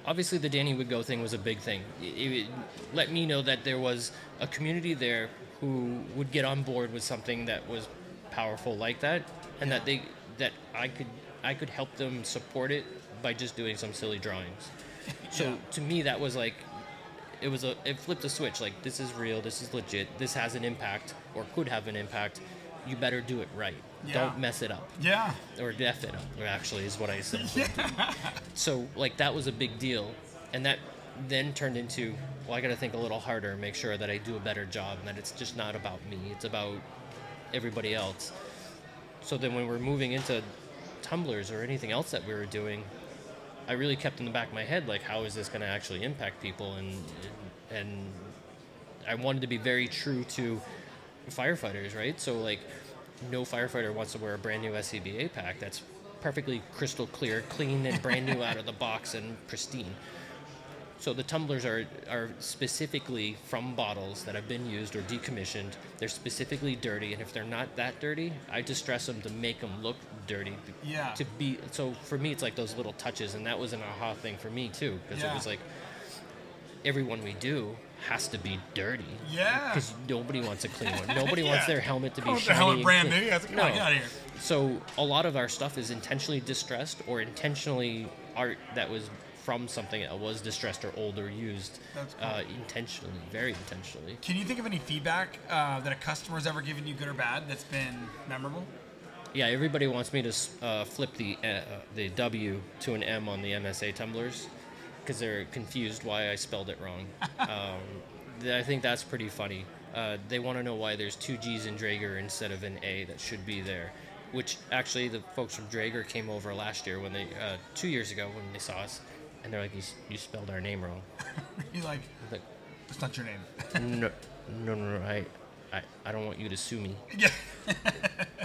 obviously the Danny would go thing was a big thing. It, it let me know that there was a community there who would get on board with something that was powerful like that, and that they that I could I could help them support it by just doing some silly drawings. So Yeah. to me, that was like it was a it flipped a switch. Like this is real. This is legit. This has an impact or could have an impact. You better do it right. Yeah. Don't mess it up Yeah. or F it up, actually, is what I said. So, like, that was a big deal. And that then turned into, well, I got to think a little harder and make sure that I do a better job and that it's just not about me, it's about everybody else. So then when we're moving into tumblers or anything else that we were doing, I really kept in the back of my head, like, how is this going to actually impact people? And, and I wanted to be very true to firefighters, right? So like, no firefighter wants to wear a brand new SCBA pack that's perfectly crystal clear, clean and brand new out of the box and pristine. So the tumblers are are specifically from bottles that have been used or decommissioned. They're specifically dirty, and if they're not that dirty, I distress them to make them look dirty. Yeah. To be so for me, it's like those little touches, and that was an aha thing for me too, because Yeah. it was like everyone we do has to be dirty. Yeah. Because nobody wants a clean one. Nobody Yeah. wants their helmet to be I want the shiny. helmet brand new. Like, no. "Oh, get outta here." So a lot of our stuff is intentionally distressed or intentionally art that was from something that was distressed or old or used. Cool. uh, intentionally, very intentionally. Can you think of any feedback uh, that a customer's ever given you, good or bad, that's been memorable? Yeah, everybody wants me to uh, flip the uh, uh, the W to an M on the MSA tumblers because they're confused why I spelled it wrong. um, I think that's pretty funny. Uh, they want to know why there's two G's in Drager instead of an A that should be there. Which actually, the folks from Drager came over last year when they, uh, two years ago when they saw us, and they're like, "You, you spelled our name wrong." You're like, I was that's not your name. no, no, no, no, I, I, I don't want you to sue me. Yeah.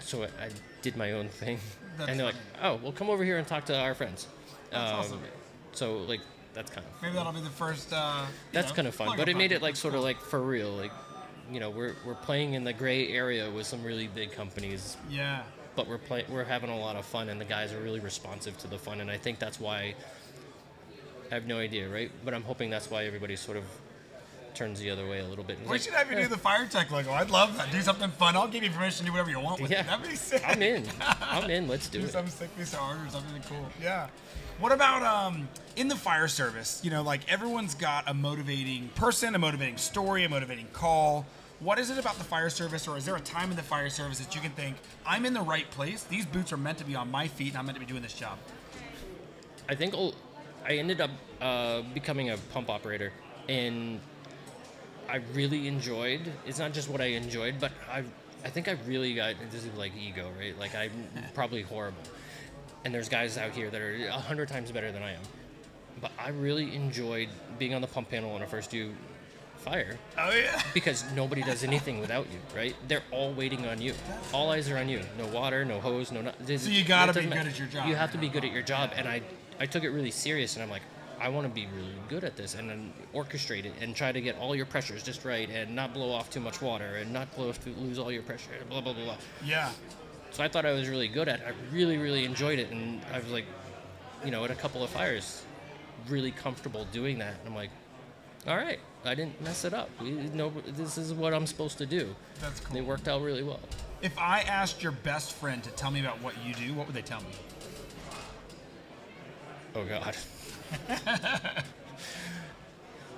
So I, I did my own thing. That's and they're like, oh, well, come over here and talk to our friends. That's Um, awesome. So, like, that's kind of Maybe that'll be the first. Uh, that's know, kind of fun. But it made it like sort of like for real. Like, you know, we're, we're playing in the gray area with some really big companies, Yeah. but we're play, we're having a lot of fun, and the guys are really responsive to the fun, and I think that's why. I have no idea, right? But I'm hoping that's why everybody sort of turns the other way a little bit. We like, should have you do the FireTech logo. I'd love that. Do something fun. I'll give you permission to do whatever you want with Yeah. it. That'd be sick. I'm in. I'm in. Let's do do it. some sick piece of art or something cool. Yeah. What about um in the fire service? You know, like everyone's got a motivating person, a motivating story, a motivating call. What is it about the fire service, or is there a time in the fire service that you can think, I'm in the right place? These boots are meant to be on my feet, and I'm meant to be doing this job. I think I ended up uh, becoming a pump operator, and I really enjoyed. It's not just what I enjoyed, but I I think I really got this is like ego, right? Like I'm probably horrible, and there's guys out here that are a hundred times better than I am, but I really enjoyed being on the pump panel when I first do fire Oh yeah. because nobody does anything without you, right? They're all waiting on you. All eyes are on you. No water, no hose, no. no So you gotta be good at your job. You have to be good at your job, and I, I took it really serious, and I'm like, I want to be really good at this, and then orchestrate it, and try to get all your pressures just right, and not blow off too much water, and not blow lose all your pressure, blah blah blah blah. Yeah. So I thought I was really good at. it. I really really enjoyed it, and I was like, you know, at a couple of fires, really comfortable doing that, and I'm like. All right, I didn't mess it up. We know this is what I'm supposed to do. That's cool. They worked out really well. If I asked your best friend to tell me about what you do, what would they tell me? Oh God.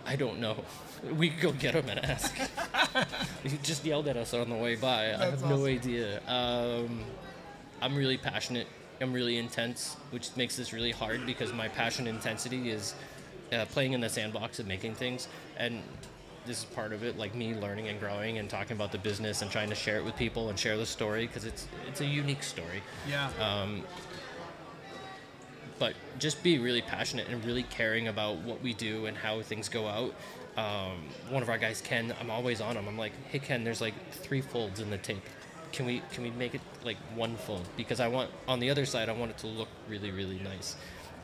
I don't know. We could go get him and ask. he just yelled at us on the way by. I That's have no idea. Um, I'm really passionate. I'm really intense, which makes this really hard because my passion intensity is uh, playing in the sandbox and making things. And this is part of it, like me learning and growing and talking about the business and trying to share it with people and share the story because it's it's a unique story Yeah. Um, but just be really passionate and really caring about what we do and how things go out. Um, one of our guys, Ken, I'm always on him. I'm like, hey Ken, there's like three folds in the tape. Can we can we make it like one fold? Because I want on the other side, I want it to look really really nice.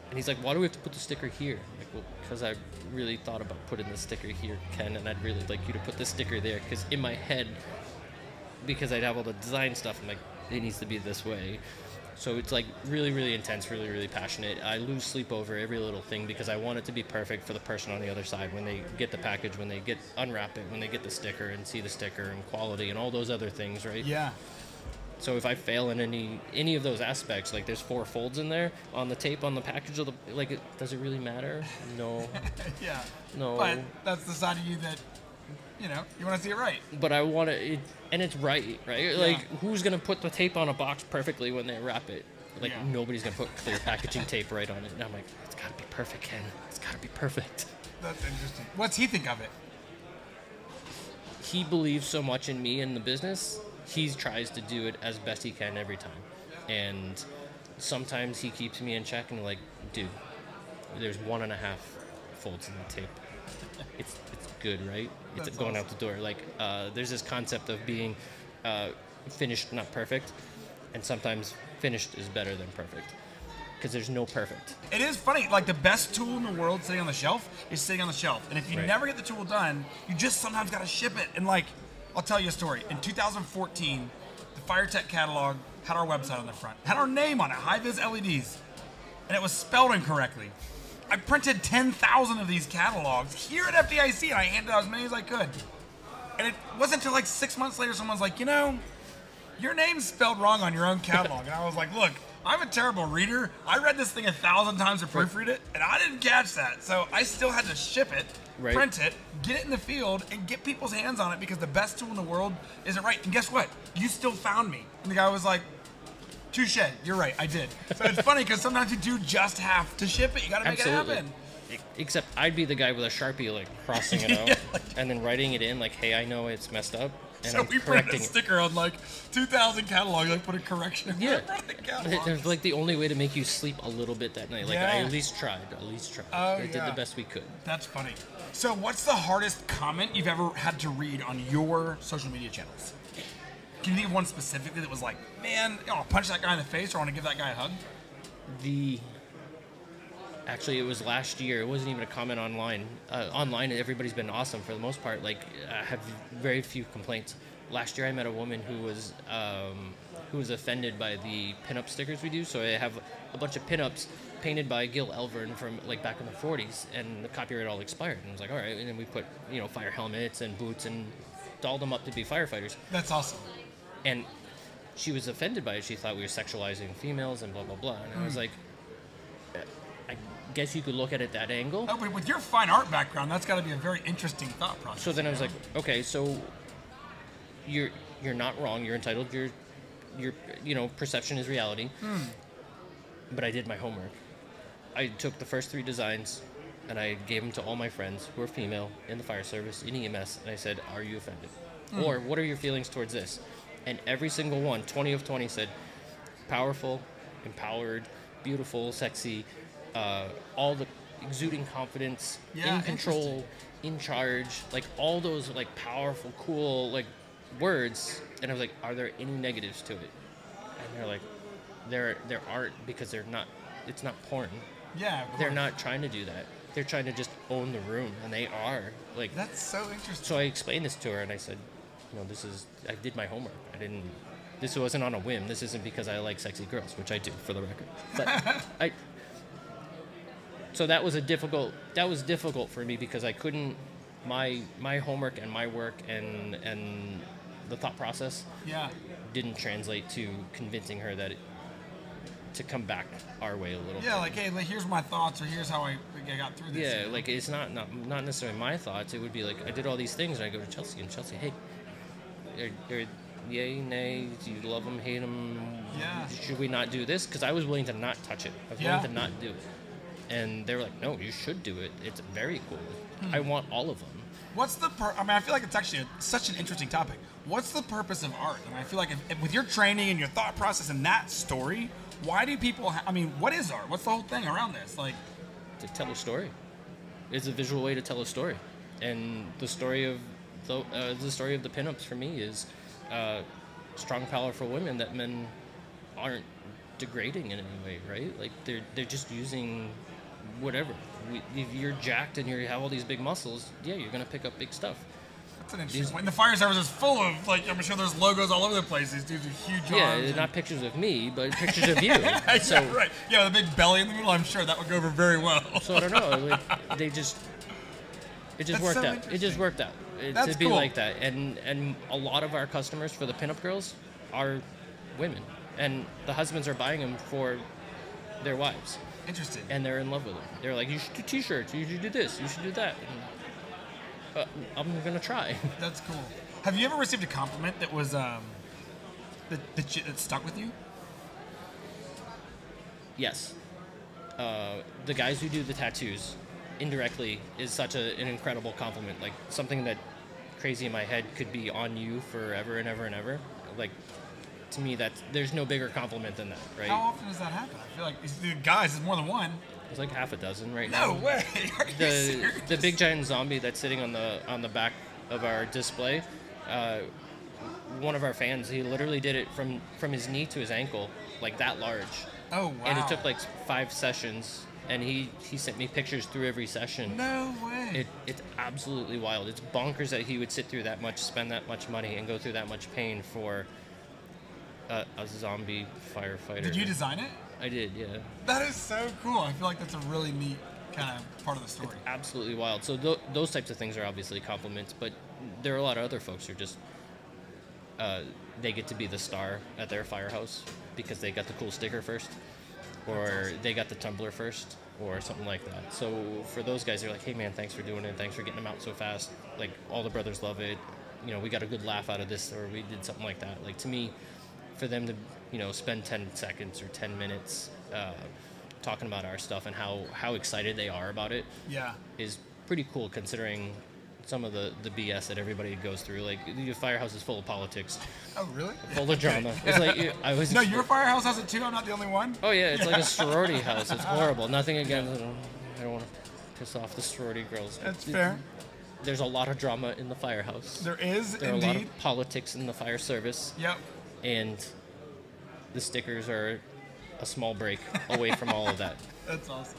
And he's like, why do we have to put the sticker here? I'm like, well, because I really thought about putting the sticker here, Ken, and I'd really like you to put the sticker there. Because in my head, because I'd have all the design stuff, I'm like, it needs to be this way. So it's like really, really intense, really, really passionate. I lose sleep over every little thing because I want it to be perfect for the person on the other side when they get the package, when they get unwrap it, when they get the sticker and see the sticker and quality and all those other things, right? yeah. So if I fail in any any of those aspects, like there's four folds in there on the tape on the package of the like, it, does it really matter? No, Yeah. no. But that's the side of you that, you know, you want to see it right. but I want to, it, and it's right, right? Like, who's gonna put the tape on a box perfectly when they wrap it? Like, Yeah. nobody's gonna put clear packaging tape right on it. And I'm like, it's gotta be perfect, Ken. It's gotta be perfect. That's interesting. What's he think of it? He believes so much in me and the business. He tries to do it as best he can every time, and sometimes he keeps me in check and like, dude, there's one and a half folds in the tape. It's it's good, right? It's That's going out the door. Like, uh, there's this concept of being uh, finished, not perfect, and sometimes finished is better than perfect because there's no perfect. It is funny. Like the best tool in the world sitting on the shelf is sitting on the shelf. And if you Right. never get the tool done, you just sometimes got to ship it. And like, I'll tell you a story. In 2014, the FireTech catalog had our website on the front, had our name on it, HiViz LEDs, and it was spelled incorrectly. I printed 10,000 of these catalogs here at FDIC, and I handed out as many as I could. And it wasn't until like six months later, someone's like, you know, your name's spelled wrong on your own catalog. and I was like, look, I'm a terrible reader. I read this thing a thousand times to proofread it, and I didn't catch that. So I still had to ship it, Right. print it, get it in the field, and get people's hands on it because the best tool in the world isn't right. And guess what? You still found me. And the guy was like, touche, you're right, I did. So it's funny because sometimes you do just have to ship it. You got to make Absolutely. it happen. except I'd be the guy with a sharpie like crossing it out Yeah, like- and then writing it in like, "Hey, I know it's messed up," and So I'm we printed correcting a it. sticker on like 2,000 catalog, like put a correction. Yeah, It- catalog. it was like the only way to make you sleep a little bit that night. Like I at least tried. At least tried. Oh, I did the best we could. That's funny. So, what's the hardest comment you've ever had to read on your social media channels? Can you think of one specifically that was like, man, I'll punch that guy in the face or I want to give that guy a hug? The actually, it was last year. It wasn't even a comment online. Uh, online, everybody's been awesome for the most part. Like I have very few complaints. Last year, I met a woman who was um, who was offended by the pinup stickers we do. So I have a bunch of pinups painted by Gil Elvgren from like back in the 40s, and the copyright all expired. And I was like, all right. And then we put you know fire helmets and boots and dolled them up to be firefighters. That's awesome. And she was offended by it. She thought we were sexualizing females and blah blah blah. And I was hmm. like, I guess you could look at it that angle. Oh, but with your fine art background, that's got to be a very interesting thought process. So then I was like, okay, so you're you're not wrong. You're entitled. Your your you know perception is reality. Hmm. But I did my homework. I took the first three designs and I gave them to all my friends who are female in the fire service in EMS, and I said, "Are you offended? Hmm. Or what are your feelings towards this?" And every single one, 20 of 20, said, "Powerful, empowered, beautiful, sexy, uh, all the exuding confidence, Yeah, in control, in charge, like all those like powerful, cool like words." And I was like, "Are there any negatives to it?" And they're like, "There, there aren't because they're not. It's not porn." yeah, they're not trying to do that. They're trying to just own the room, and they are. Like, That's so interesting. so I explained this to her, and I said, you know, this is. I did my homework. I didn't. This wasn't on a whim. This isn't because I like sexy girls, which I do, for the record. But I. So that was a difficult. That was difficult for me because I couldn't. My my homework and my work and and the thought process Yeah. didn't translate to convincing her that it, to come back our way a little. Yeah, like, hey, like, here's my thoughts, or here's how I, I got through this. Yeah, like it's not, not not necessarily my thoughts. It would be like I did all these things, and I go to Chelsea, and Chelsea, hey, are, are, yay, nay, do you love them, hate them? Yeah. Should we not do this? Because I was willing to not touch it. I was Yeah. willing to not do it, and they were like, no, you should do it. It's very cool. Hmm. I want all of them. What's the per? I mean, I feel like it's actually a, such an interesting topic. What's the purpose of art? And I feel like if, if with your training and your thought process and that story, why do people? Ha- I mean, what is art? What's the whole thing around this? Like, to tell a story. It's a visual way to tell a story, and the story of the uh, the story of the pinups for me is uh, strong, powerful women that men aren't degrading in any way, right? Like they're they're just using whatever. We, if you're jacked and you have all these big muscles, yeah, you're gonna pick up big stuff. that's an interesting These- point. The fire service is full of like I'm sure there's logos all over the place. These dudes with huge Yeah, arms. and- not pictures of me, but pictures of you. yeah, so right. Yeah, with a big belly in the middle. I'm sure that would go over very well. So I don't know. Like, they just it just That's worked so out. It just worked out it, to be cool. like that. And and a lot of our customers for the pinup girls are women, and the husbands are buying them for their wives, Interesting. and they're in love with them. They're like, you should do T-shirts. You should do this. You should do that. And, uh, I'm gonna try. That's cool. Have you ever received a compliment that was um that that, that stuck with you? yes. Uh, the guys who do the tattoos indirectly is such a, an incredible compliment. Like something that crazy in my head could be on you forever and ever and ever. Like to me, that's there's no bigger compliment than that, right? How often does that happen? I feel like it's, the guys is more than one. There's like half a dozen right No now. way. Are you The serious? the big giant zombie that's sitting on the on the back of our display. Uh, one of our fans, he literally did it from from his knee to his ankle, like that large. Oh wow. and it took like five sessions and he he sent me pictures through every session No way. it, it's absolutely wild it's bonkers that he would sit through that much spend that much money and go through that much pain for a, a zombie firefighter Did you design it? i did yeah That is so cool. I feel like that's a really neat kind of part of the story. absolutely wild so th- those types of things are obviously compliments but there are a lot of other folks who just uh, they get to be the star at their firehouse because they got the cool sticker first or they got the tumbler first or something like that. So for those guys they're like hey man thanks for doing it. Thanks for getting them out so fast. Like all the brothers love it. You know we got a good laugh out of this or we did something like that. Like to me for them to you know spend 10 seconds or 10 minutes uh, talking about our stuff and how how excited they are about it Yeah. is pretty cool considering some of the, the BS that everybody goes through. Like the firehouse is full of politics, Oh, really? full of drama. It's like I was. No, your firehouse has it too. I'm not the only one. Oh yeah, it's like a sorority house. It's horrible. Nothing against. I don't want to piss off the sorority girls. That's fair. There's a lot of drama in the firehouse. There is There are a lot of politics in the fire service, Yep. and the stickers are a small break away from all of that. That's awesome.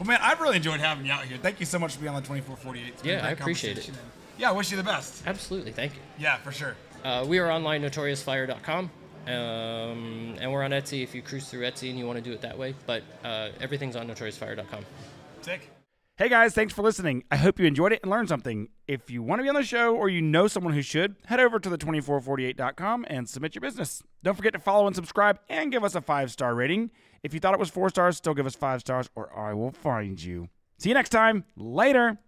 Well, man, I've really enjoyed having you out here. Thank you so much for being on the 24/48. It's been Yeah, I appreciate it. And, Yeah, I wish you the best. Absolutely, thank you. Yeah, for sure. Uh, we are online, notoriousfire.com. Um, and we're on Etsy if you cruise through Etsy and you want to do it that way. But uh, everything's on notoriousfire.com. Sick. Hey guys, thanks for listening. I hope you enjoyed it and learned something. If you want to be on the show or you know someone who should, head over to the2448.com and submit your business. Don't forget to follow and subscribe and give us a five star rating. If you thought it was four stars, still give us five stars or I will find you. See you next time. Later.